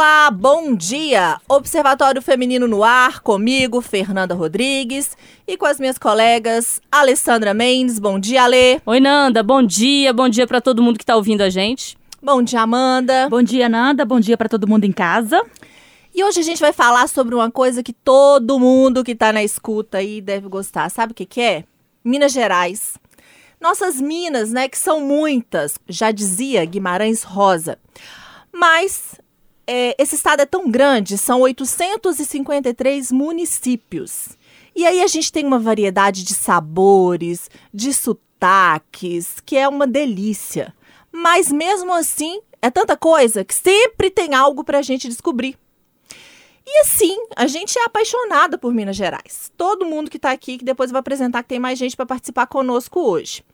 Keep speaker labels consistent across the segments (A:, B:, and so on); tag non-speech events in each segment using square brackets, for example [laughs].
A: Olá, bom dia! Observatório Feminino no Ar, comigo, Fernanda Rodrigues, e com as minhas colegas Alessandra Mendes. Bom dia, Ale.
B: Oi, Nanda, bom dia, bom dia para todo mundo que está ouvindo a gente.
A: Bom dia, Amanda.
C: Bom dia, Nanda, bom dia para todo mundo em casa.
A: E hoje a gente vai falar sobre uma coisa que todo mundo que está na escuta aí deve gostar. Sabe o que, que é? Minas Gerais. Nossas minas, né, que são muitas, já dizia Guimarães Rosa. Mas é, esse estado é tão grande, são 853 municípios. E aí a gente tem uma variedade de sabores, de sotaques, que é uma delícia. Mas mesmo assim, é tanta coisa que sempre tem algo para a gente descobrir. E assim, a gente é apaixonada por Minas Gerais. Todo mundo que está aqui, que depois vai apresentar que tem mais gente para participar conosco hoje.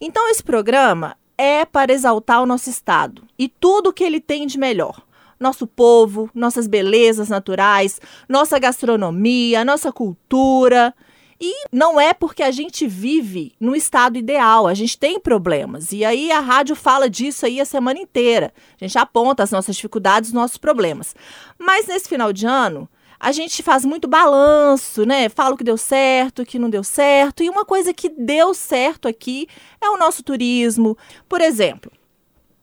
A: Então, esse programa é para exaltar o nosso estado e tudo o que ele tem de melhor nosso povo, nossas belezas naturais, nossa gastronomia, nossa cultura. E não é porque a gente vive no estado ideal, a gente tem problemas. E aí a rádio fala disso aí a semana inteira. A gente aponta as nossas dificuldades, os nossos problemas. Mas nesse final de ano, a gente faz muito balanço, né? Fala o que deu certo, o que não deu certo. E uma coisa que deu certo aqui é o nosso turismo. Por exemplo,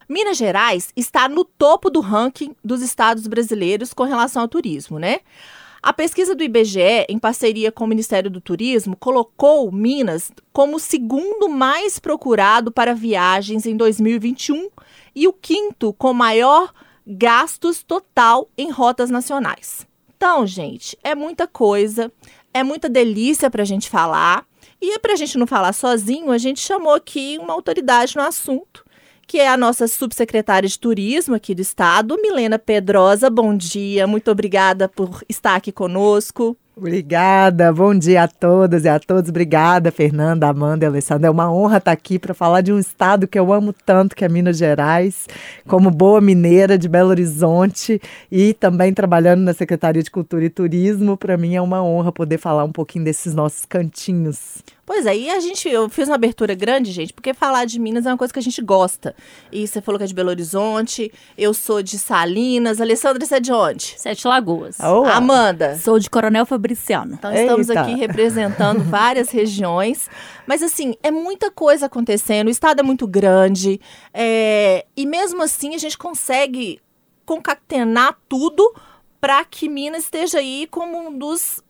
A: Minas Gerais está no topo do ranking dos estados brasileiros com relação ao turismo, né? A pesquisa do IBGE, em parceria com o Ministério do Turismo, colocou Minas como o segundo mais procurado para viagens em 2021 e o quinto com maior gastos total em rotas nacionais. Então, gente, é muita coisa, é muita delícia para a gente falar. E para a gente não falar sozinho, a gente chamou aqui uma autoridade no assunto, que é a nossa subsecretária de Turismo aqui do Estado, Milena Pedrosa. Bom dia, muito obrigada por estar aqui conosco.
D: Obrigada, bom dia a todas e a todos. Obrigada, Fernanda, Amanda e Alessandra. É uma honra estar aqui para falar de um estado que eu amo tanto, que é Minas Gerais, como boa mineira de Belo Horizonte e também trabalhando na Secretaria de Cultura e Turismo. Para mim é uma honra poder falar um pouquinho desses nossos cantinhos.
A: Pois é, e a gente, eu fiz uma abertura grande, gente, porque falar de Minas é uma coisa que a gente gosta. E você falou que é de Belo Horizonte, eu sou de Salinas. Alessandra, você é de onde?
B: Sete Lagoas.
A: Oh, Amanda?
C: Sou de Coronel Fabriciano.
A: Então estamos Eita. aqui representando [laughs] várias regiões. Mas assim, é muita coisa acontecendo, o estado é muito grande. É... E mesmo assim a gente consegue concatenar tudo para que Minas esteja aí como um dos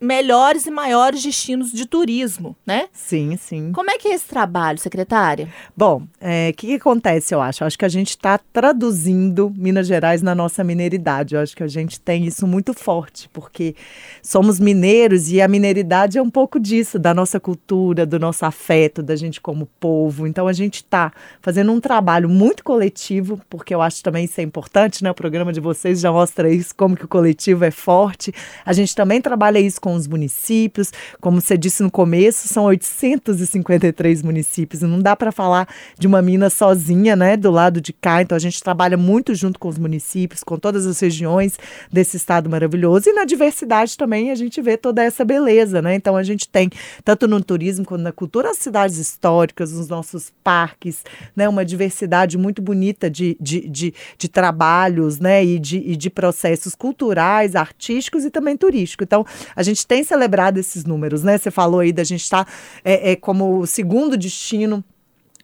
A: melhores e maiores destinos de turismo, né?
D: Sim, sim.
A: Como é que é esse trabalho, secretária?
D: Bom, o é, que, que, acontece, eu acho? Eu acho que a gente está traduzindo Minas Gerais na nossa mineridade. Eu acho que a gente tem isso muito forte, porque somos mineiros e a mineridade é um pouco disso, da nossa cultura, do nosso afeto, da gente como povo. Então a gente está fazendo um trabalho muito coletivo, porque eu acho também isso é importante, né? O programa de vocês já mostra isso, como que o coletivo é forte. A gente também trabalha isso com os municípios. Como você disse no começo, são 853 municípios. Não dá para falar de uma mina sozinha, né, do lado de cá. Então a gente trabalha muito junto com os municípios, com todas as regiões desse estado maravilhoso. E na diversidade também a gente vê toda essa beleza, né? Então a gente tem, tanto no turismo quanto na cultura, as cidades históricas, os nossos parques, né? Uma diversidade muito bonita de, de, de, de trabalhos, né? E de, e de processos culturais, artísticos e também turísticos. Então, a gente gente tem celebrado esses números, né? Você falou aí da gente estar tá, é, é, como o segundo destino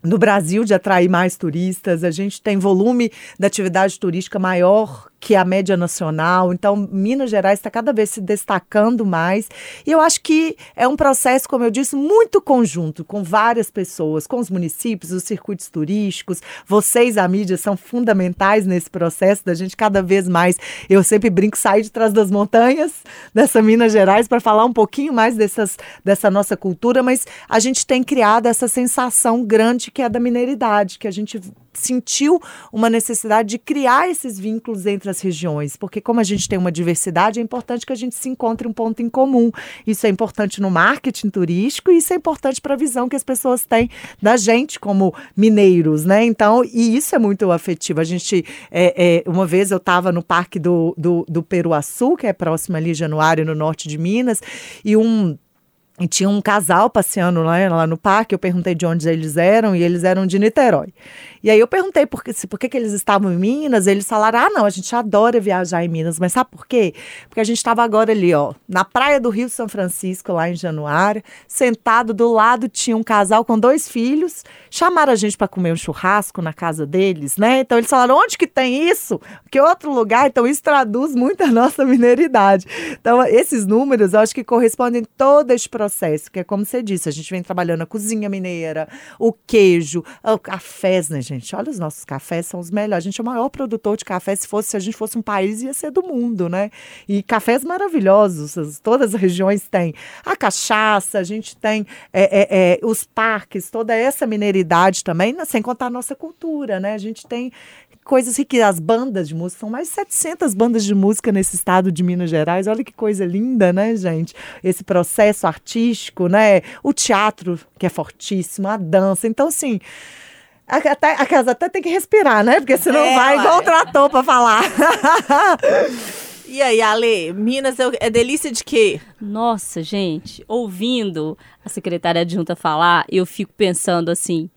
D: no Brasil de atrair mais turistas, a gente tem volume da atividade turística maior que a média nacional. Então, Minas Gerais está cada vez se destacando mais. E eu acho que é um processo, como eu disse, muito conjunto, com várias pessoas, com os municípios, os circuitos turísticos. Vocês, a mídia, são fundamentais nesse processo da gente cada vez mais. Eu sempre brinco, sair de trás das montanhas dessa Minas Gerais para falar um pouquinho mais dessas, dessa nossa cultura, mas a gente tem criado essa sensação grande que é da mineiridade, que a gente sentiu uma necessidade de criar esses vínculos entre as regiões, porque como a gente tem uma diversidade, é importante que a gente se encontre um ponto em comum. Isso é importante no marketing turístico e isso é importante para a visão que as pessoas têm da gente como mineiros, né? Então, e isso é muito afetivo. A gente, é, é, uma vez eu estava no Parque do, do, do Peruaçu, que é próximo ali, Januário, no norte de Minas, e um E tinha um casal passeando lá, lá no parque. Eu perguntei de onde eles eram e eles eram de Niterói. E aí eu perguntei por, que, por que, que eles estavam em Minas. Eles falaram: ah, não, a gente adora viajar em Minas. Mas sabe por quê? Porque a gente estava agora ali, ó, na praia do Rio São Francisco, lá em Januário, sentado do lado tinha um casal com dois filhos. Chamaram a gente para comer um churrasco na casa deles, né? Então eles falaram: onde que tem isso? Que outro lugar? Então isso traduz muito a nossa mineiridade. Então esses números eu acho que correspondem todo este processo, que é como você disse, a gente vem trabalhando a cozinha mineira, o queijo, o cafés, né, gente? Olha, os nossos cafés são os melhores. A gente é o maior produtor de café. Se fosse, se a gente fosse um país, ia ser do mundo, né? E cafés maravilhosos, todas as regiões têm. A cachaça, a gente tem é, é, é, os parques, toda essa mineridade também, né? sem contar a nossa cultura, né? A gente tem coisas que as bandas de música, são mais de 700 bandas de música nesse estado de Minas Gerais. Olha que coisa linda, né, gente? Esse processo artístico, né? O teatro, que é fortíssimo, a dança. Então, assim, até, a casa até tem que respirar, né? Porque senão é, vai igual o trator para falar. [laughs]
A: E aí, Ale, Minas é, é, delícia de quê?
B: Nossa, gente, ouvindo a secretária adjunta falar, eu fico pensando assim,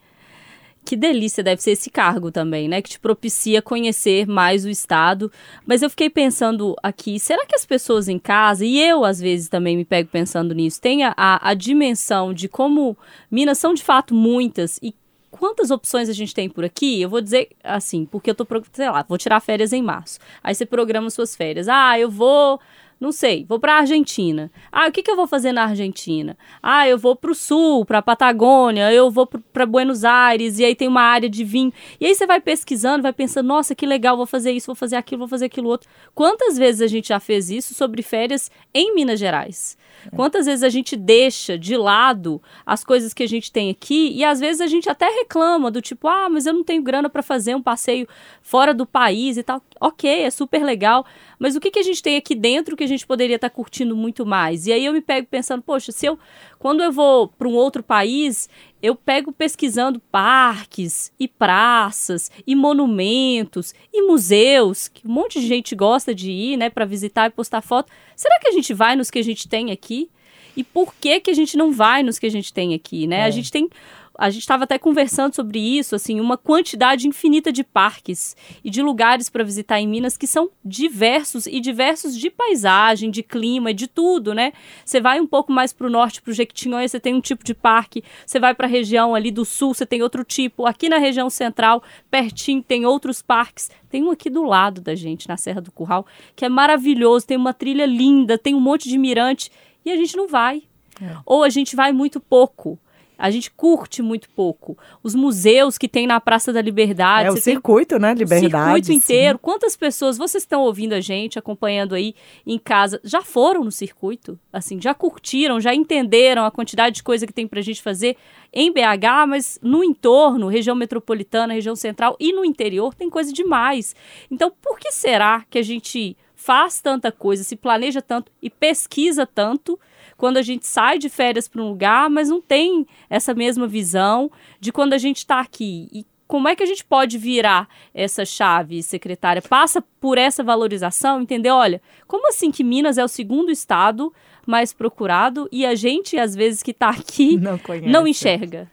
B: que delícia deve ser esse cargo também, né? Que te propicia conhecer mais o Estado. Mas eu fiquei pensando aqui, será que as pessoas em casa, e eu às vezes também me pego pensando nisso, tem a, a, dimensão de como Minas são de fato muitas e quantas opções a gente tem por aqui? Eu vou dizer assim, porque eu tô, sei lá, vou tirar férias em março. Aí você programa suas férias. Ah, eu vou não sei, vou para a Argentina. Ah, o que, que eu vou fazer na Argentina? Ah, eu vou para o sul, para a Patagônia, eu vou para Buenos Aires, e aí tem uma área de vinho. E aí você vai pesquisando, vai pensando, nossa, que legal, vou fazer isso, vou fazer aquilo, vou fazer aquilo outro. Quantas vezes a gente já fez isso sobre férias em Minas Gerais? Quantas vezes a gente deixa de lado as coisas que a gente tem aqui e às vezes a gente até reclama do tipo, ah, mas eu não tenho grana para fazer um passeio fora do país e tal. Ok, é super legal, mas o que, que a gente tem aqui dentro que a gente poderia estar tá curtindo muito mais? E aí eu me pego pensando, poxa, se eu, quando eu vou para um outro país, eu pego pesquisando parques e praças e monumentos e museus, que um monte de gente gosta de ir, né, para visitar e postar foto. Será que a gente vai nos que a gente tem aqui? E por que que a gente não vai nos que a gente tem aqui, né? É. A gente tem a gente estava até conversando sobre isso, assim, uma quantidade infinita de parques e de lugares para visitar em Minas que são diversos e diversos de paisagem, de clima, de tudo, né? Você vai um pouco mais para o norte, para o Jequitinhonha, você tem um tipo de parque. Você vai para a região ali do sul, você tem outro tipo. Aqui na região central, pertinho, tem outros parques. Tem um aqui do lado da gente, na Serra do Curral, que é maravilhoso, tem uma trilha linda, tem um monte de mirante e a gente não vai. É. Ou a gente vai muito pouco. A gente curte muito pouco. Os museus que tem na Praça da Liberdade.
D: É o circuito, né? Liberdade.
B: O circuito inteiro. Sim. Quantas pessoas vocês estão ouvindo a gente, acompanhando aí em casa, já foram no circuito? Assim, já curtiram, já entenderam a quantidade de coisa que tem pra gente fazer em BH, mas no entorno, região metropolitana, região central e no interior, tem coisa demais. Então, por que será que a gente faz tanta coisa, se planeja tanto e pesquisa tanto? quando a gente sai de férias para um lugar, mas não tem essa mesma visão de quando a gente está aqui. E como é que a gente pode virar essa chave, secretária? Passa por essa valorização, entender? Olha, como assim que Minas é o segundo estado mais procurado e a gente, às vezes, que está aqui, não, não enxerga?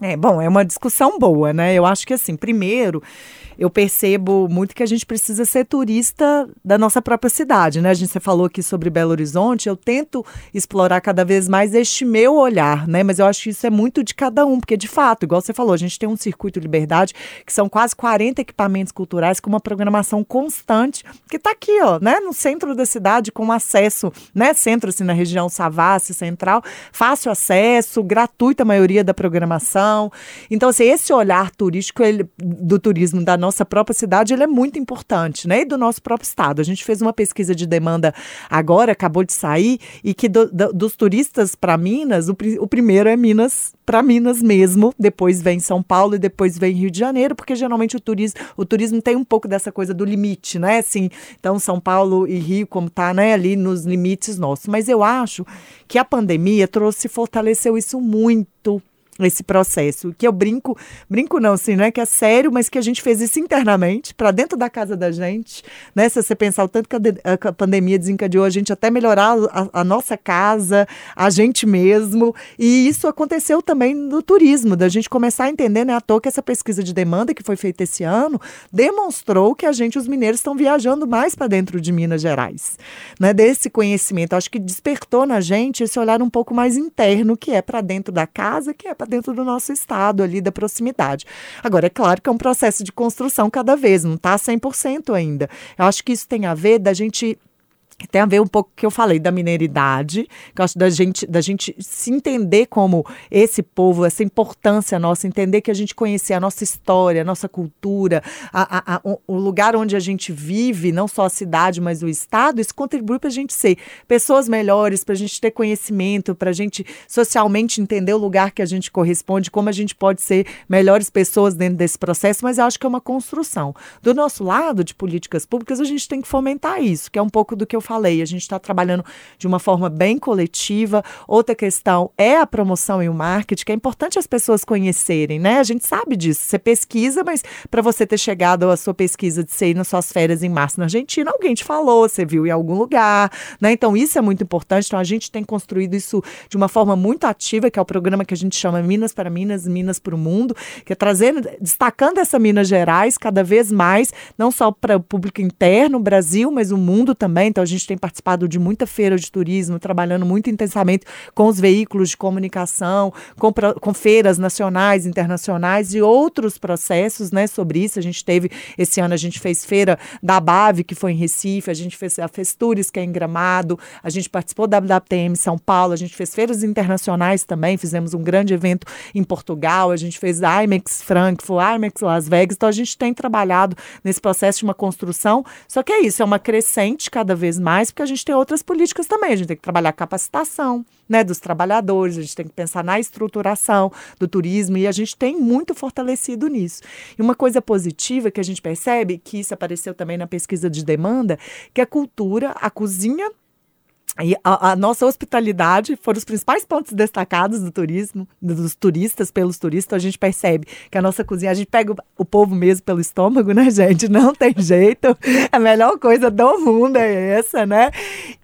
D: É, bom, é uma discussão boa, né? Eu acho que, assim, primeiro, eu percebo muito que a gente precisa ser turista da nossa própria cidade, né? A gente você falou aqui sobre Belo Horizonte, eu tento explorar cada vez mais este meu olhar, né? Mas eu acho que isso é muito de cada um, porque de fato, igual você falou, a gente tem um circuito Liberdade que são quase 40 equipamentos culturais com uma programação constante, que está aqui, ó, né, no centro da cidade com acesso, né, centro assim na região Savassi Central, fácil acesso, gratuita a maioria da programação. Então, assim, esse olhar turístico ele, do turismo da nossa nossa própria cidade ele é muito importante, né? E do nosso próprio estado. A gente fez uma pesquisa de demanda agora, acabou de sair, e que do, do, dos turistas para Minas, o, o primeiro é Minas para Minas mesmo, depois vem São Paulo e depois vem Rio de Janeiro, porque geralmente o turismo, o turismo tem um pouco dessa coisa do limite, né? Assim, então São Paulo e Rio como tá, né, ali nos limites nossos. Mas eu acho que a pandemia trouxe fortaleceu isso muito esse processo. Que eu brinco, brinco não, assim, né? Que é sério, mas que a gente fez isso internamente, para dentro da casa da gente, né? Se você pensar o tanto que a, a pandemia desencadeou a gente até melhorar a, a, nossa casa, a gente mesmo. E isso aconteceu também no turismo, da gente começar a entender, né? À toa que essa pesquisa de demanda que foi feita esse ano demonstrou que a gente, os mineiros, estão viajando mais para dentro de Minas Gerais, né? Desse conhecimento. Acho que despertou na gente esse olhar um pouco mais interno, que é para dentro da casa, que é para dentro do nosso estado ali, da proximidade. Agora, é claro que é um processo de construção cada vez, não está 100% ainda. Eu acho que isso tem a ver da gente tem a ver um pouco com o que eu falei da mineiridade, que eu acho da gente, da gente se entender como esse povo, essa importância nossa, entender que a gente conhecer a nossa história, a nossa cultura, a, a, a, o lugar onde a gente vive, não só a cidade, mas o estado, isso contribui para a gente ser pessoas melhores, para a gente ter conhecimento, para a gente socialmente entender o lugar que a gente corresponde, como a gente pode ser melhores pessoas dentro desse processo, mas eu acho que é uma construção. Do nosso lado de políticas públicas, a gente tem que fomentar isso, que é um pouco do que eu falei, a gente está trabalhando de uma forma bem coletiva. Outra questão é a promoção e o marketing, que é importante as pessoas conhecerem, né? A gente sabe disso. Você pesquisa, mas para você ter chegado à sua pesquisa de ser nas suas férias em março na Argentina, alguém te falou, você viu em algum lugar, né? Então isso é muito importante. Então a gente tem construído isso de uma forma muito ativa, que é o programa que a gente chama Minas para Minas, Minas para o Mundo, que é trazendo, destacando essa Minas Gerais cada vez mais, não só para o público interno, Brasil, mas o mundo também. Então a gente gente tem participado de muita feira de turismo, trabalhando muito intensamente com os veículos de comunicação, com, com feiras nacionais, internacionais e outros processos né, sobre isso. A gente teve, esse ano a gente fez feira da BAV, que foi em Recife, a gente fez a Festures, que é em Gramado, a gente participou da WTM São Paulo, a gente fez feiras internacionais também, fizemos um grande evento em Portugal, a gente fez a IMEX Frankfurt, a IMEX Las Vegas, então a gente tem trabalhado nesse processo de uma construção, só que é isso, é uma crescente cada vez mais, porque a gente tem outras políticas também. A gente tem que trabalhar a capacitação né, dos trabalhadores, a gente tem que pensar na estruturação do turismo e a gente tem muito fortalecido nisso. E uma coisa positiva que a gente percebe, que isso apareceu também na pesquisa de demanda, que a cultura, a cozinha e a, a, nossa hospitalidade foram os principais pontos destacados do turismo, dos turistas, pelos turistas. A gente percebe que a nossa cozinha, a gente pega o, o povo mesmo pelo estômago, né, gente? Não tem jeito. [laughs] A melhor coisa do mundo é essa, né?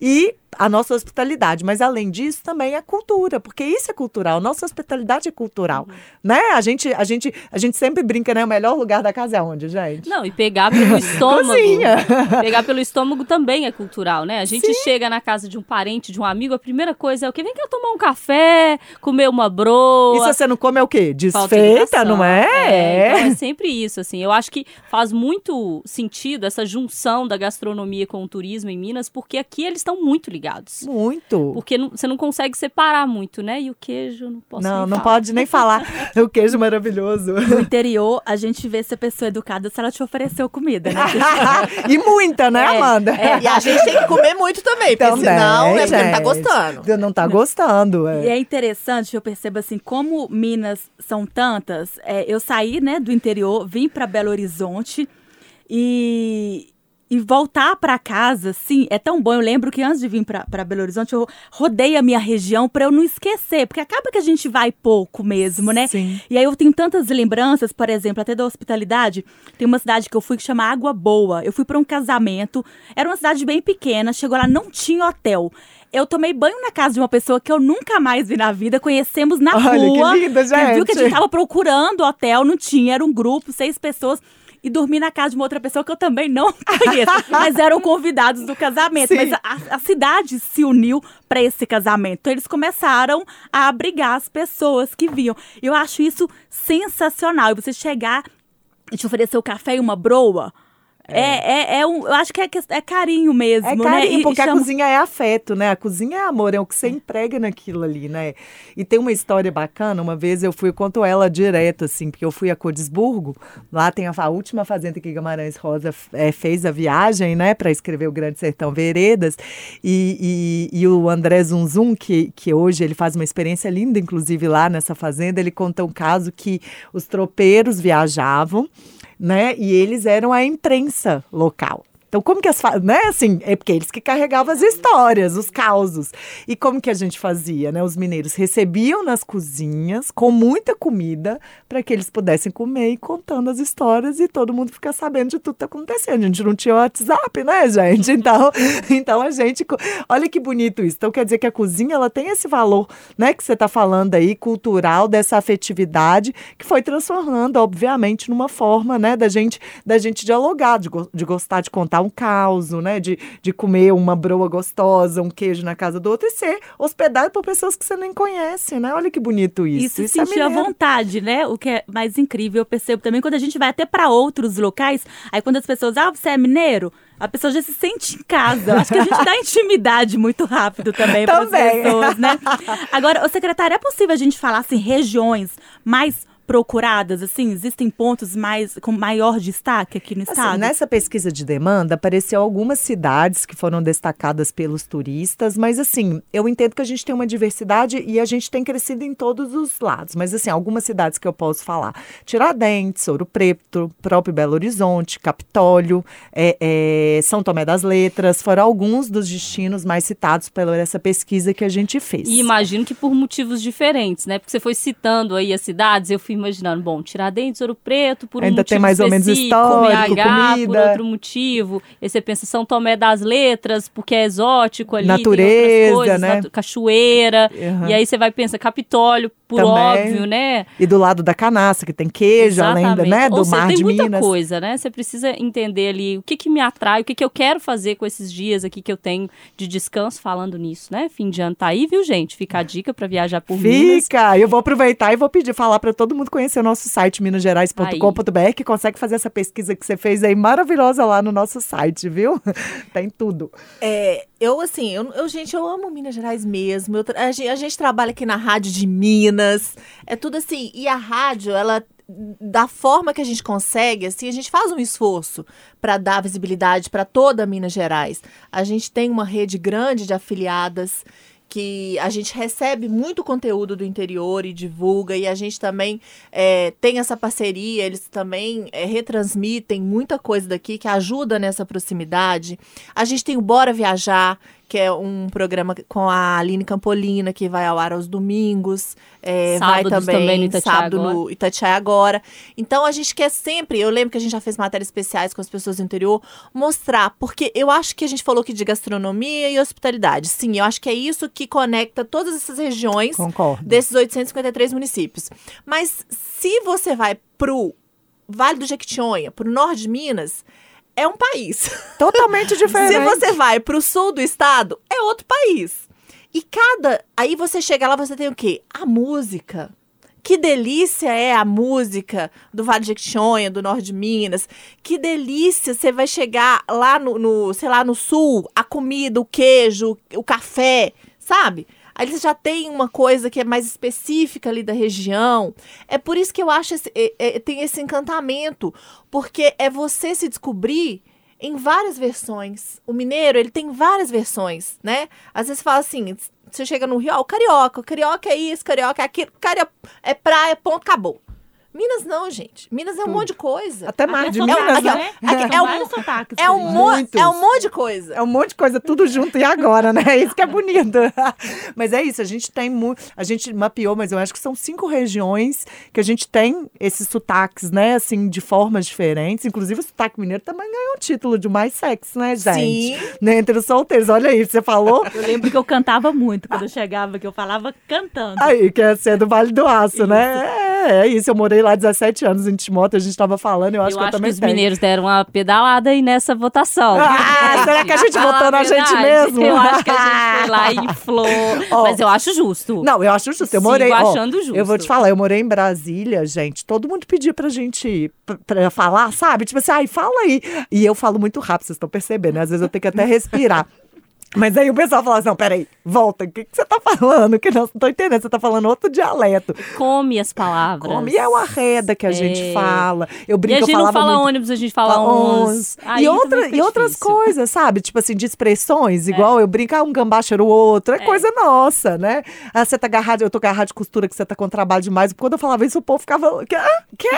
D: E a nossa hospitalidade, mas além disso também a cultura, porque isso é cultural, nossa hospitalidade é cultural, uhum. né? A gente, a gente, a gente sempre brinca, né? O melhor lugar da casa é onde, gente?
B: Não, e pegar pelo [laughs] estômago. pegar pelo estômago também é cultural, né? A gente Sim. chega na casa de um parente, de um amigo, a primeira coisa é o que vem cá tomar um café, comer uma broa.
D: E se você não come é o quê? Desfeita, não é?
B: é? Então é sempre isso, assim. Eu acho que faz muito sentido essa junção da gastronomia com o turismo em Minas, porque aqui eles estão muito ligados ligados.
D: Muito.
B: Porque não, você não consegue separar muito, né? E o queijo, não posso
D: Não,
B: não
D: falar. pode nem falar. [laughs] o queijo maravilhoso.
C: No interior, a gente vê se a pessoa é educada se ela te ofereceu comida, né? [laughs]
D: e muita, né, é, Amanda?
A: É. E a gente tem que comer muito também, porque também, senão é porque não tá gostando.
D: Não tá gostando.
C: É. E é interessante, eu percebo assim, como Minas são tantas, é, eu saí, né, do interior, vim para Belo Horizonte e, e voltar para casa, sim, é tão bom. Eu lembro que antes de vir para Belo Horizonte, eu rodei a minha região para eu não esquecer, porque acaba que a gente vai pouco mesmo, né?
D: Sim.
C: E aí eu tenho tantas lembranças, por exemplo, até da hospitalidade. Tem uma cidade que eu fui que chama Água Boa. Eu fui para um casamento, era uma cidade bem pequena, chegou lá, não tinha hotel eu tomei banho na casa de uma pessoa que eu nunca mais vi na vida, conhecemos na
D: Olha,
C: rua.
D: Que linda, gente.
C: viu que a gente tava procurando hotel, não tinha, era um grupo, seis pessoas e dormi na casa de uma outra pessoa que eu também não [laughs] conheço, mas eram convidados do casamento. Sim. Mas a, a, cidade se uniu para esse casamento. Então eles começaram a abrigar as pessoas que viam. Eu acho isso sensacional. E você chegar e te oferecer o café e uma broa. É, é, é, um, eu acho que é, é carinho mesmo, é
D: né?
C: carinho,
D: né? porque chama... a cozinha é afeto, né? A cozinha é amor, é o que você emprega naquilo ali, né? E tem uma história bacana, uma vez eu fui, eu conto ela direto, assim, porque eu fui a Codesburgo, lá tem a, a última fazenda que Guimarães Rosa é, fez a viagem, né, para escrever o Grande Sertão Veredas, e, e, e, o André Zunzum, que, que hoje ele faz uma experiência linda, inclusive lá nessa fazenda, ele conta um caso que os tropeiros viajavam, né? E eles eram a imprensa local. Então, como que as. Né, assim, é porque eles que carregavam as histórias, os causos. E como que a gente fazia, né? Os mineiros recebiam nas cozinhas com muita comida para que eles pudessem comer e contando as histórias e todo mundo ficar sabendo de tudo que tá acontecendo. A gente não tinha WhatsApp, né, gente? [laughs] Então, então a gente. Olha que bonito isso. Então, quer dizer que a cozinha ela tem esse valor, né, que você está falando aí, cultural, dessa afetividade, que foi transformando, obviamente, numa forma, né, da gente, da gente dialogar, de, de gostar de contar um caos, né, de, de comer uma broa gostosa, um queijo na casa do outro e ser hospedado por pessoas que você nem conhece, né? Olha que bonito isso.
C: E se
D: é
C: sentir à
D: mineiro.
C: vontade, né? O que é mais incrível, eu percebo também quando a gente vai até para outros locais, aí quando as pessoas, ah, você é mineiro? A pessoa já se sente em casa. Eu acho que a gente dá [laughs] intimidade muito rápido também para as
D: Também.
C: pessoas, né? Agora, o secretário, é possível a gente falar assim, regiões mais procuradas, assim? Existem pontos mais com maior destaque aqui no
D: Assim,
C: estado?
D: nessa pesquisa de demanda, apareceu algumas cidades que foram destacadas pelos turistas, mas assim, eu entendo que a gente tem uma diversidade e a gente tem crescido em todos os lados. Mas assim, algumas cidades que eu posso falar: Tiradentes, Ouro Preto, próprio Belo Horizonte, Capitólio, é, é, São Tomé das Letras, foram alguns dos destinos mais citados pela essa pesquisa que a gente fez.
B: E imagino que por motivos diferentes, né? Porque você foi citando aí as cidades, eu fui imaginando, bom, Tiradentes, Ouro Preto, por um
D: Ainda tem
B: motivo
D: mais ou menos histórico,
B: BH, por
D: comida.
B: outro motivo. Aí você pensa São Tomé das Letras, porque é exótico ali,
D: Natureza,
B: tem coisas,
D: né?
B: natu- cachoeira.
D: Uhum.
B: E aí você vai pensar Capitólio, por
D: Também.
B: óbvio, né?
D: E do lado da canaça, que tem queijo, além da, né, do
B: Ou
D: mar
B: tem
D: de
B: muita
D: Minas.
B: coisa, né? Você precisa entender ali o que, que me atrai, o que, que eu quero fazer com esses dias aqui que eu tenho de descanso falando nisso, né? Fim de ano tá aí, viu, gente? Fica a dica para viajar por Minas.
D: Fica! Eu vou aproveitar e vou pedir, falar para todo mundo conhecer o nosso site minasgerais.com.br, que consegue fazer essa pesquisa que você fez aí maravilhosa lá no nosso site, viu? [laughs] Tem tudo.
A: É, eu, assim, eu, eu, gente, eu amo Minas Gerais mesmo. Eu a, gente, a gente trabalha aqui na Rádio de Minas. É tudo assim. E a rádio, ela. Da forma que a gente consegue, assim, a gente faz um esforço para dar visibilidade para toda Minas Gerais. A gente tem uma rede grande de afiliadas que a gente recebe muito conteúdo do interior e divulga, e a gente também é, tem essa parceria, eles também é, retransmitem muita coisa daqui que ajuda nessa proximidade. A gente tem o Bora Viajar, que é um programa com a Aline Campolina, que vai ao ar aos domingos. É, vai também,
B: também no Itatiaia
A: sábado
B: Agora.
A: no Itatiaia Agora. Então a gente quer sempre, eu lembro que a gente já fez matérias especiais com as pessoas do interior, mostrar, porque eu acho que a gente falou aqui de gastronomia e hospitalidade. Sim, eu acho que é isso que conecta todas essas regiões
D: Concordo.
A: desses 853 municípios. Mas se você vai pro Vale do Jequitinhonha, pro norte de Minas, é um país.
D: Totalmente [laughs] diferente.
A: Se você vai pro sul do estado, é outro país. E cada. Aí você chega lá, você tem o quê? A música. Que delícia é a música do Vale de Jequitinhonha, do Norte de Minas. Que delícia você vai chegar lá no, no, sei lá, no sul, a comida, o queijo, o café, sabe? Aí você já tem uma coisa que é mais específica ali da região. É por isso que eu acho esse, é- é- tem esse encantamento, porque é você se descobrir em várias versões. O mineiro, ele tem várias versões, né? Às vezes fala assim, você chega no Rio, ó, o carioca, o carioca é isso, carioca é aquilo, caria, é praia, ponto, acabou. Minas não, gente. Minas é um monte de coisa.
D: Até mar de
C: Até
D: Minas,
C: sotaque,
D: né?
A: É um- É
C: a
A: um,
C: gente
A: mo
D: Muitos.
A: é um monte de coisa.
D: É um monte de coisa, tudo junto e agora, né? [laughs] Isso que é bonito. [laughs] Mas é isso, a gente tem muito. A gente mapeou, mas eu acho que são cinco regiões que a gente tem esses sotaques, né? Assim, de formas diferentes. Inclusive, o sotaque mineiro também ganhou o título de mais sexy, né, gente?
A: Sim.
D: Né, Entre os solteiros. Olha aí, você falou. [laughs]
C: Eu lembro que eu cantava muito quando eu chegava, que eu falava cantando.
D: Aí, que é ser do Vale do Aço, né? É, é isso. Eu morei lá 17 anos em Timóteo, a gente tava falando, eu acho
B: eu
D: que eu
B: acho que
D: também
B: os
D: tenho.
B: mineiros deram uma pedalada aí nessa votação.
D: Ah, será que a gente votou na gente mesmo?
B: Eu acho que a gente foi lá e [laughs] inflou.
D: Ó,
B: Mas eu acho justo.
D: Não, eu acho justo. Eu
B: Sigo
D: morei. ó,
B: achando justo.
D: Eu vou te falar, eu morei em Brasília, gente. Todo mundo pedia pra gente pra, pra falar, sabe? Tipo assim, ai, fala aí. E eu falo muito rápido, vocês estão percebendo, né? Às vezes eu tenho que até respirar. Mas aí o pessoal fala assim, não, peraí, volta, o que, que você tá falando? Que não, não tô entendendo, você tá falando outro dialeto.
B: Come as palavras.
D: Come é o arreda que a gente
B: É.
D: fala. Eu
B: E
D: brinco,
B: a gente não fala
D: muito...
B: ônibus, a gente fala ons.
D: E, outra, e outras coisas, sabe? Tipo assim, de expressões, igual eu brinco, ah, um gambá cheira o outro. É, coisa nossa, né? Ah, você tá agarrado, eu tô agarrado de costura, que você tá com trabalho demais. Quando eu falava isso, o povo ficava. "Quê? Quê?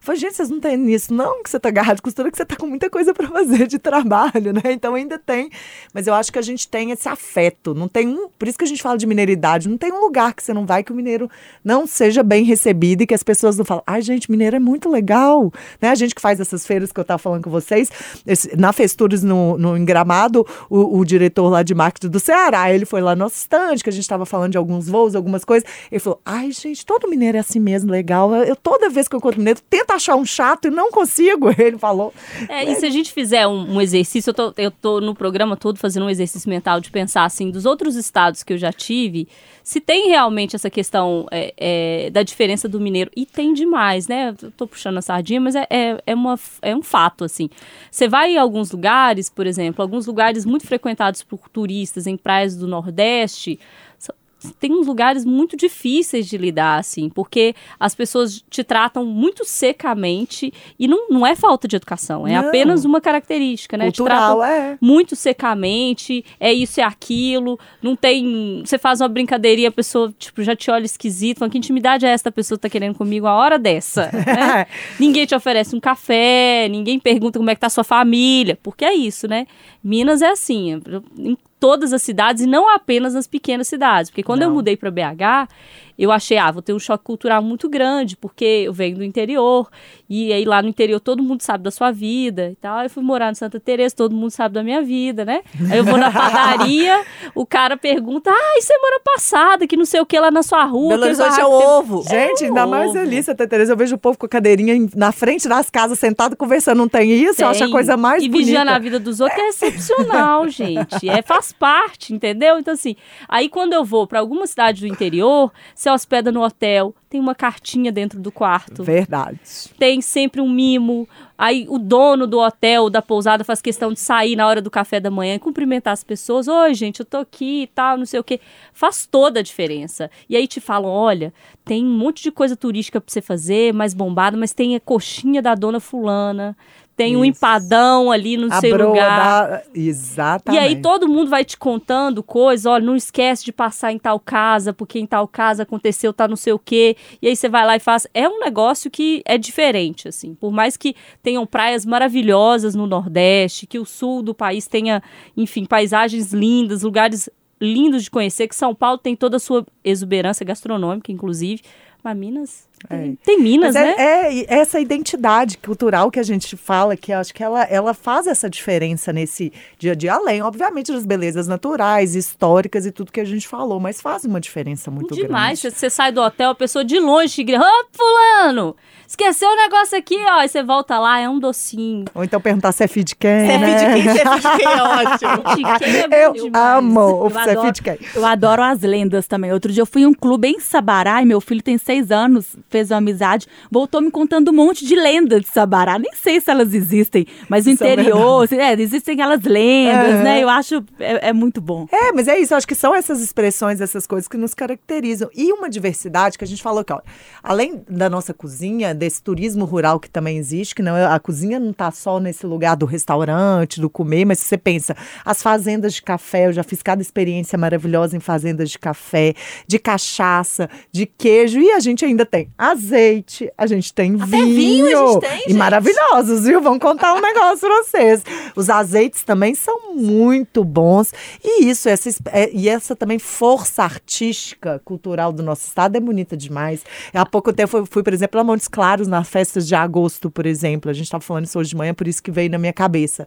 D: Falei, gente, vocês não têm nisso, não, que você tá agarrado de costura, que você tá com muita coisa pra [laughs] fazer de trabalho, né? Então ainda tem. Mas eu acho que a gente tem esse afeto. Não tem um. Por isso que a gente fala de mineiridade. Não tem um lugar que você não vai que o mineiro não seja bem recebido e que as pessoas não falam, ai, gente, mineiro é muito legal. Né? A gente que faz essas feiras que eu tava falando com vocês, esse- na Festures no, no Engramado, o, o diretor lá de marketing do Ceará, ele foi lá no nosso stand, que a gente tava falando de alguns voos, algumas coisas. Ele falou, ai, gente, todo mineiro é assim mesmo, legal. Eu toda vez que eu encontro mineiro, tento achar um chato e não consigo. [laughs] Ele falou.
B: É, e se a gente fizer um, um exercício, eu tô, eu tô no programa todo fazendo um exercício mental de pensar assim, dos outros estados que eu já tive, se tem realmente essa questão é, é, da diferença do mineiro. E tem demais, né? Eu tô puxando a sardinha, mas é, é, é, uma, é um fato, assim. Você vai em alguns lugares, por exemplo, alguns lugares muito frequentados por turistas em praias do Nordeste, tem uns lugares muito difíceis de lidar, assim, porque as pessoas te tratam muito secamente e não, não é falta de educação, é
D: Não.
B: apenas uma característica, né? Te
D: Cultural,
B: tratam
D: é.
B: muito secamente, é isso, é aquilo, não tem. Você faz uma brincadeirinha, a pessoa, tipo, já te olha esquisito, fala, que intimidade é essa pessoa tá querendo comigo a hora dessa? [laughs] né? ninguém te oferece um café, ninguém pergunta como é que tá a sua família, porque é isso, né? Minas é assim, em todas as cidades e não apenas nas pequenas cidades, porque quando eu
D: Não.
B: mudei para BH, eu achei, ah, vou ter um choque cultural muito grande, porque eu venho do interior, e aí lá no interior todo mundo sabe da sua vida e tal. Eu fui morar no Santa Teresa, todo mundo sabe da minha vida, né? Aí eu vou na [laughs] padaria, o cara pergunta, ah, e semana passada, que não sei o que lá na sua rua.
A: Belo
B: que
A: Horizonte é o ovo.
D: Gente, ainda mais
B: ovo.
D: ali, Santa Teresa, eu vejo o povo com a cadeirinha em- na frente das casas, sentado conversando, não tem isso? Eu acho a
B: Tem.
D: coisa mais
B: E
D: bonita.
B: vigiando a vida dos outros é excepcional, [laughs] gente. É, faz parte, entendeu? Então, assim, aí quando eu vou pra alguma cidade do interior, você hospeda no hotel, tem uma cartinha dentro do quarto,
D: Verdade.
B: tem sempre um mimo. Aí o dono do hotel, da pousada, faz questão de sair na hora do café da manhã e cumprimentar as pessoas. Oi, gente, eu tô aqui e tal, não sei o quê. Faz toda a diferença. E aí te falam: olha, tem um monte de coisa turística pra você fazer, mais bombada, mas tem a coxinha da dona Fulana, tem um
D: Isso.
B: empadão ali no
D: A
B: seu
D: broa
B: lugar.
D: da... Exatamente.
B: E aí todo mundo vai te contando coisas, olha, não esquece de passar em tal casa, porque em tal casa aconteceu, tá não sei o quê. E aí você vai lá e faz. É um negócio que é diferente, assim. Por mais que tenham praias maravilhosas no Nordeste, que o sul do país tenha, enfim, paisagens lindas, lugares lindos de conhecer, que São Paulo tem toda a sua exuberância gastronômica, inclusive. Mas Minas. Tem, tem Minas,
D: Mas
B: né?
D: é, é e essa identidade cultural que a gente fala, que eu acho que ela, ela faz essa diferença nesse dia a dia, além, obviamente, das belezas naturais, históricas e tudo que a gente falou, mas faz uma diferença muito
B: Demais.
D: grande.
B: Você, você sai do hotel, a pessoa de longe te grita, ô, fulano, esqueceu o negócio aqui, ó. Aí você volta lá, é um docinho.
D: Ou então perguntar se é de quem,
A: Chefe
D: né?
A: de quem? Chefe de quem é [laughs] ótimo.
B: Quem é
D: Eu
B: demais.
D: amo o se é de quem.
C: Eu adoro as lendas também. Outro dia eu fui em um clube em Sabará e meu filho tem seis anos, fez uma amizade, voltou me contando um monte de lendas de Sabará. Nem sei se elas existem, mas no
D: São
C: interior, é, existem aquelas lendas,
D: Aham.
C: né? Eu acho é, é muito bom.
D: É, mas é isso, eu acho que são essas expressões, essas coisas que nos caracterizam. E uma diversidade que a gente falou que, ó, além da nossa cozinha, desse turismo rural que também existe, que não é, a cozinha não está só nesse lugar do restaurante, do comer, mas se você pensa, as fazendas de café, eu já fiz cada experiência maravilhosa em fazendas de café, de cachaça, de queijo, e a gente ainda tem azeite, a gente tem
A: Até vinho a gente tem,
D: e
A: gente.
D: maravilhosos, viu? Vamos contar um negócio pra vocês. Os azeites também são muito bons. E isso, essa, es- é- e essa também força artística, cultural do nosso estado é bonita demais. Há pouco tempo eu fui, por exemplo, a Montes Claros, nas festas de agosto, por exemplo. A gente estava falando isso hoje de manhã, por isso que veio na minha cabeça.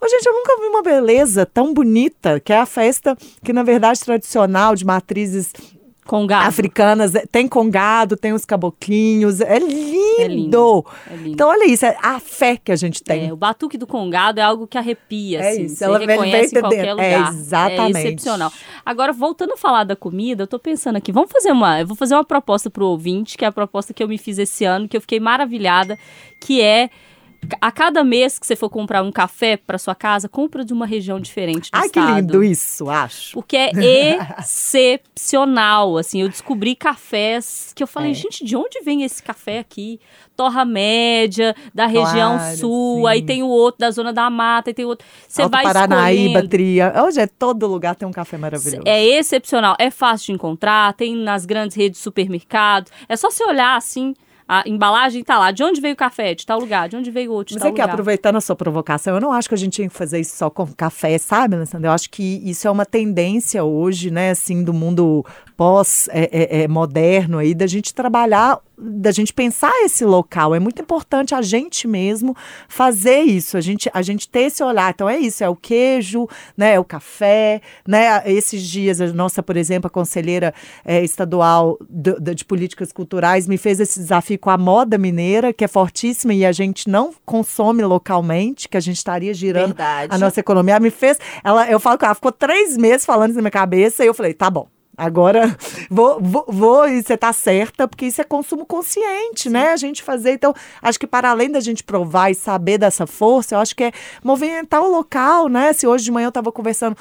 D: Ô, gente, eu nunca vi uma beleza tão bonita, que é a festa que, na verdade, tradicional, de matrizes
B: Com gado.
D: africanas. é, Tem congado, tem os caboclinhos. É lindo!
B: É lindo, é lindo.
D: Então, olha isso, é a fé que a gente tem.
B: É, o batuque do congado é algo que arrepia,
D: É
B: assim.
D: isso,
B: Você
D: ela
B: reconhece em qualquer
D: entendendo. É,
B: lugar.
D: exatamente.
B: É excepcional. Agora, voltando a falar da comida, eu tô pensando aqui, vamos fazer uma... Eu vou fazer uma proposta pro ouvinte, que é a proposta que eu me fiz esse ano, que eu fiquei maravilhada, que é a cada mês que você for comprar um café para sua casa, compra de uma região diferente do
D: Ai,
B: estado.
D: que lindo isso, acho.
B: Porque é excepcional, assim, eu descobri cafés que eu falei,
D: É.
B: gente, de onde vem esse café aqui? Torra Média, da região
D: Claro,
B: sul,
D: sim.
B: aí tem o outro da Zona da Mata, aí tem outro. Você
D: Alto
B: vai
D: Paranaíba,
B: escolhendo.
D: Tria. Hoje é todo lugar tem um café maravilhoso.
B: É excepcional, é fácil de encontrar, tem nas grandes redes de supermercado. É só você olhar assim, a embalagem tá lá. De onde veio o café? De tal lugar. De onde veio o outro? De
D: Você
B: tal
D: que
B: lugar.
D: aproveitando a sua provocação, eu não acho que a gente tinha que fazer isso só com café, sabe, Alessandra? Eu acho que isso é uma tendência hoje, né, assim, do mundo pós-moderno aí, da gente trabalhar, da gente pensar esse local. É muito importante a gente mesmo fazer isso, a gente, a gente ter esse olhar. Então é isso, é o queijo, né, é o café, né? Esses dias, a nossa, por exemplo, a conselheira eh, estadual do- de políticas culturais me fez esse desafio com a moda mineira, que é fortíssima e a gente não consome localmente, que a gente estaria girando
A: Verdade.
D: a nossa economia. Ela me fez, ela, eu falo que ela ficou três meses falando isso na minha cabeça e eu falei, tá bom. Agora [laughs] vou, vou, vou e você tá certa, porque isso é consumo consciente, né? A gente fazer. Então, acho que para além da gente provar e saber dessa força, eu acho que é movimentar o local, né? Se hoje de manhã eu tava conversando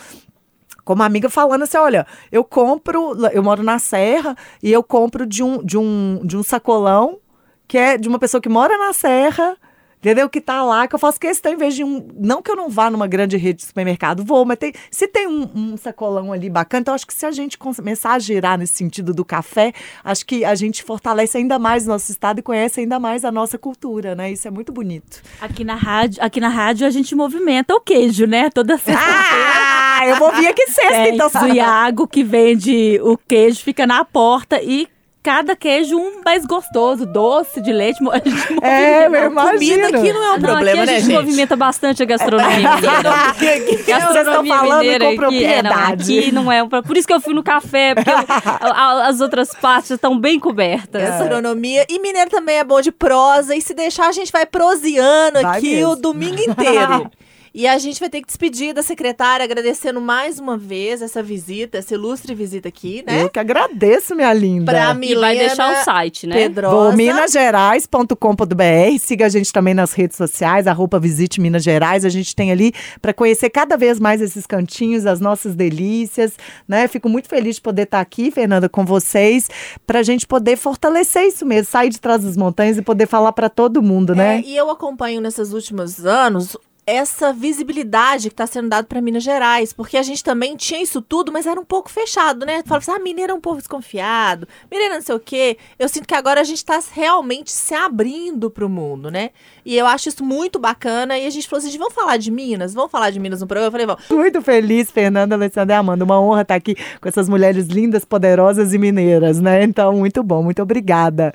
D: com uma amiga falando assim, olha, eu compro, eu moro na Serra e eu compro de um, de um, de um sacolão que é de uma pessoa que mora na Serra, entendeu? Que tá lá, que eu faço questão, em vez de um. Não que eu não vá numa grande rede de supermercado, vou, mas tem, se tem um, um sacolão ali bacana, então acho que se a gente começar a girar nesse sentido do café, acho que a gente fortalece ainda mais o nosso estado e conhece ainda mais a nossa cultura, né? Isso é muito bonito.
C: Aqui na rádio, aqui na rádio a gente movimenta o queijo, né? Toda [laughs] sexta-feira.
D: Ah, eu vou vir aqui sexta,
C: É
D: então.
C: o Iago que vende o queijo fica na porta e cada queijo um mais gostoso, doce de leite. a [laughs] gente
D: É,
C: movimenta.
D: eu imagino.
A: Comida aqui não é um
B: Não,
A: problema,
B: aqui a
A: né,
B: gente
A: gente?
B: movimenta bastante a gastronomia mineira. [laughs]
D: Vocês estão [laughs] falando
B: mineira
D: com
B: aqui,
D: propriedade.
B: É, não, aqui não é um... pro- Por isso que eu fui no café, porque a- a- as outras partes estão bem cobertas.
A: Gastronomia. E mineiro também é bom de prosa. E se deixar, a gente vai proseando
D: Vai
A: aqui
D: mesmo.
A: o domingo inteiro. E a gente vai ter que despedir da secretária, agradecendo mais uma vez essa visita, essa ilustre visita aqui, né?
D: Eu que agradeço, minha linda.
A: Pra
B: E
A: Milena
B: vai deixar o site, né?
A: Pedrosa.
D: Minasgerais.com.br, siga a gente também nas redes sociais, arroba Visite Minas Gerais. A gente tem ali para conhecer cada vez mais esses cantinhos, as nossas delícias, né? Fico muito feliz de poder estar aqui, Fernanda, com vocês, para a gente poder fortalecer isso mesmo, sair de trás das montanhas e poder falar para todo mundo, né?
A: É, e eu acompanho nesses últimos anos essa visibilidade que está sendo dada para Minas Gerais, porque a gente também tinha isso tudo, mas era um pouco fechado, né? Falava assim, ah, mineiro é um povo desconfiado, mineiro não sei o quê. Eu sinto que agora a gente está realmente se abrindo para o mundo, né? E eu acho isso muito bacana. E a gente falou assim, vamos falar de Minas? Vamos falar de Minas no programa? Eu falei, vamos.
D: Muito feliz, Fernanda, Alessandra e Amanda. Uma honra estar aqui com essas mulheres lindas, poderosas e mineiras, né? Então, muito bom, muito obrigada.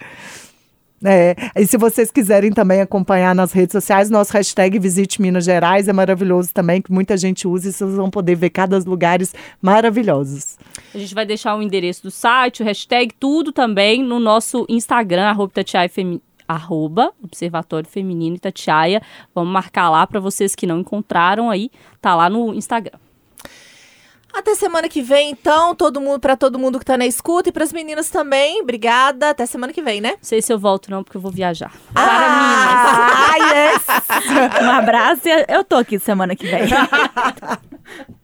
D: É, e se vocês quiserem também acompanhar nas redes sociais, nosso hashtag Visite Minas Gerais é maravilhoso também, que muita gente usa e vocês vão poder ver cada lugares maravilhosos.
B: A gente vai deixar o endereço do site, o hashtag, tudo também no nosso Instagram, arroba arroba Observatório Feminino Itatiaia. Vamos marcar lá para vocês que não encontraram aí, tá lá no Instagram.
A: Até semana que vem, então, todo mundo, para todo mundo que tá na escuta e para as meninas também. Obrigada. Até semana que vem, né?
B: Não sei se eu volto não, porque eu vou viajar.
D: Ah, yes! [laughs]
C: Um abraço e eu tô aqui semana que vem. [laughs]